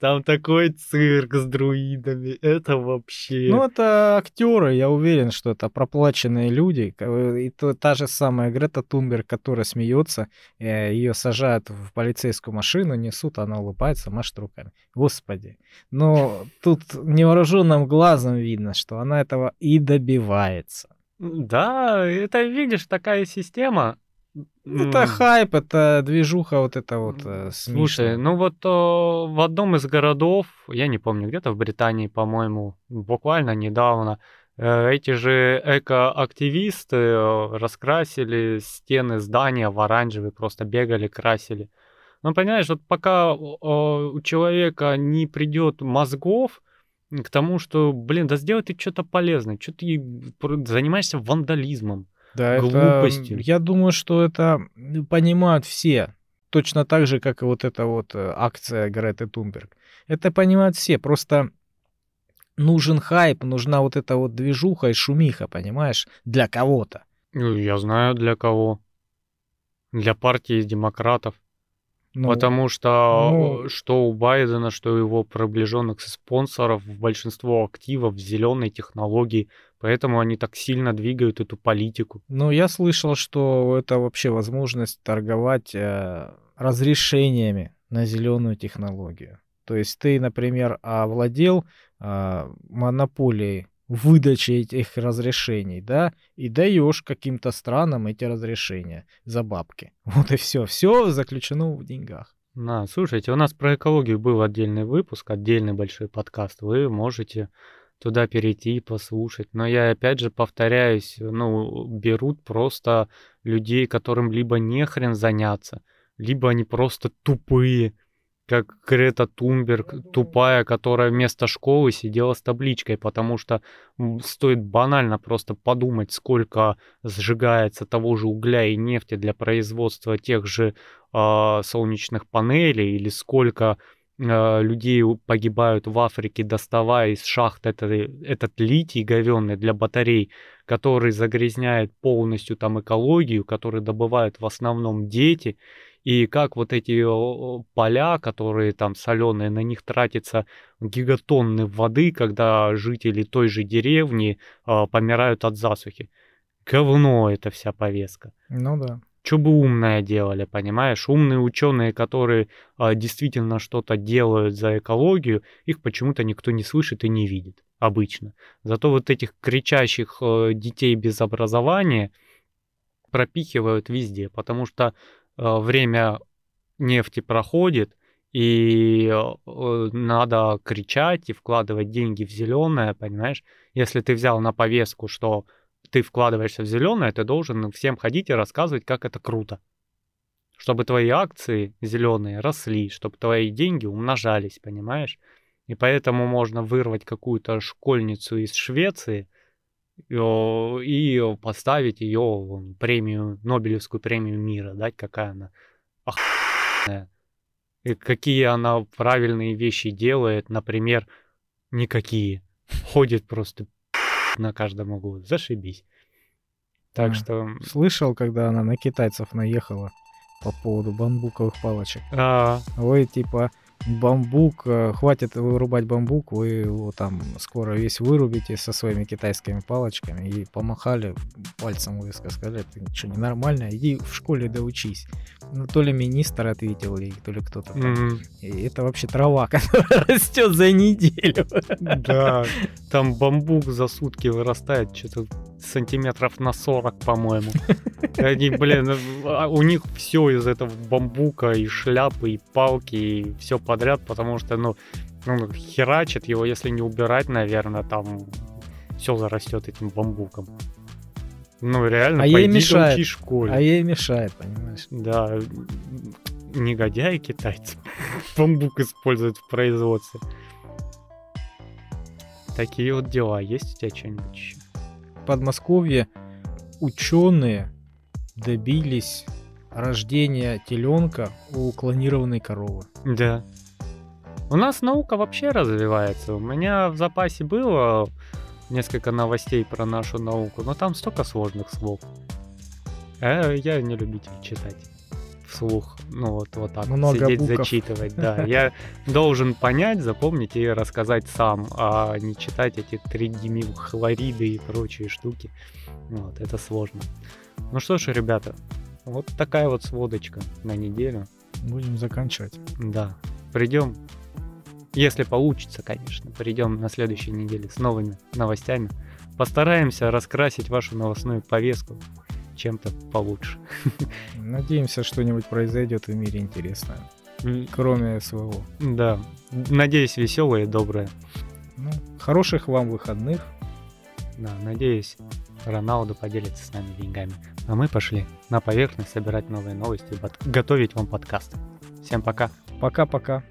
Там такой цирк с друидами. Это вообще... Ну, это актеры, я уверен, что это проплаченные люди. И то, та же самая Грета Тунберг, которая смеется, э, ее сажают в полицейскую машину, несут, она улыбается, машет руками. Господи. Но тут невооруженным глазом видно, что она этого и добивается развивается. Да, это, видишь, такая система. Это хайп, это движуха вот это вот э, Слушай, ну вот о, в одном из городов, я не помню, где-то в Британии, по-моему, буквально недавно, Э, эти же экоактивисты э, раскрасили стены здания в оранжевый, просто бегали, красили. Ну, понимаешь, вот пока у человека не придет мозгов к тому, что, блин, да сделай ты что-то полезное, что ты занимаешься вандализмом, да, глупостью. Это, я думаю, что это понимают все, точно так же, как и вот эта вот э, акция Греты Тунберг. Это понимают все, просто нужен хайп, нужна вот эта вот движуха и шумиха, понимаешь, для кого-то. Ну, я знаю для кого. Для партии демократов. Ну, Потому что ну, что у Байдена, что у его приближенных спонсоров, большинство активов зеленой технологии, поэтому они так сильно двигают эту политику. Ну, я слышал, что это вообще возможность торговать э, разрешениями на зеленую технологию. То есть ты, например, овладел э, монополией выдачи этих разрешений, да, и даешь каким-то странам эти разрешения за бабки. [laughs] Вот и все. Все заключено в деньгах. На, слушайте, у нас про экологию был отдельный выпуск, отдельный большой подкаст. Вы можете туда перейти и послушать. Но я опять же повторяюсь, ну, берут просто людей, которым либо не хрен заняться, либо они просто тупые, как Грета Тунберг, тупая, которая вместо школы сидела с табличкой, потому что стоит банально просто подумать, сколько сжигается того же угля и нефти для производства тех же э, солнечных панелей, или сколько э, людей погибают в Африке, доставая из шахт этот, этот литий говенный для батарей, который загрязняет полностью там экологию, который добывают в основном дети, и как вот эти поля, которые там соленые, на них тратится гигатонны воды, когда жители той же деревни э, помирают от засухи. Говно это вся повестка. Ну да. Что бы умное делали, понимаешь? Умные ученые, которые э, действительно что-то делают за экологию, их почему-то никто не слышит и не видит обычно. Зато вот этих кричащих э, детей без образования пропихивают везде, потому что время нефти проходит, и э, надо кричать и вкладывать деньги в зеленое, понимаешь? Если ты взял на повестку, что ты вкладываешься в зеленое, ты должен всем ходить и рассказывать, как это круто. Чтобы твои акции зеленые росли, чтобы твои деньги умножались, понимаешь? И поэтому можно вырвать какую-то школьницу из Швеции, и поставить ее премию, Нобелевскую премию мира, дать, какая она охуенная. И какие она правильные вещи делает, например, никакие. Ходит просто [laughs] на каждом углу. Зашибись. Так а, что... Слышал, когда она на китайцев наехала по поводу бамбуковых палочек? А. Вы типа бамбук, э, хватит вырубать бамбук, вы его там скоро весь вырубите со своими китайскими палочками и помахали пальцем выско, сказали, ты что, ненормально, иди в школе доучись. Ну, то ли министр ответил, или то ли кто-то там. Mm-hmm. И это вообще трава, [laughs] которая растет за неделю. Да, там бамбук за сутки вырастает, что-то сантиметров на 40, по-моему. Они, блин, а у них все из этого бамбука, и шляпы, и палки, и все подряд, потому что, ну, ну херачит его, если не убирать, наверное, там все зарастет этим бамбуком. Ну, реально, а ей мешает. школе. А ей мешает, понимаешь? Да, негодяи китайцы [laughs] бамбук используют в производстве. Такие вот дела. Есть у тебя что-нибудь еще? Подмосковье ученые добились рождения теленка у клонированной коровы. Да. У нас наука вообще развивается. У меня в запасе было несколько новостей про нашу науку, но там столько сложных слов. А я не любитель читать вслух, ну вот, вот так Много сидеть, букв. зачитывать, да. [laughs] Я должен понять, запомнить и рассказать сам, а не читать эти тридимилхлориды и прочие штуки. Вот, это сложно. Ну что ж, ребята, вот такая вот сводочка на неделю. Будем заканчивать. Да. Придем, если получится, конечно, придем на следующей неделе с новыми новостями. Постараемся раскрасить вашу новостную повестку чем-то получше. [laughs] Надеемся, что-нибудь произойдет в мире интересное. Кроме своего. Да. Надеюсь, веселое и доброе. Ну, хороших вам выходных. Да, надеюсь, Роналду поделится с нами деньгами. А мы пошли на поверхность собирать новые новости, готовить вам подкаст. Всем пока. Пока-пока.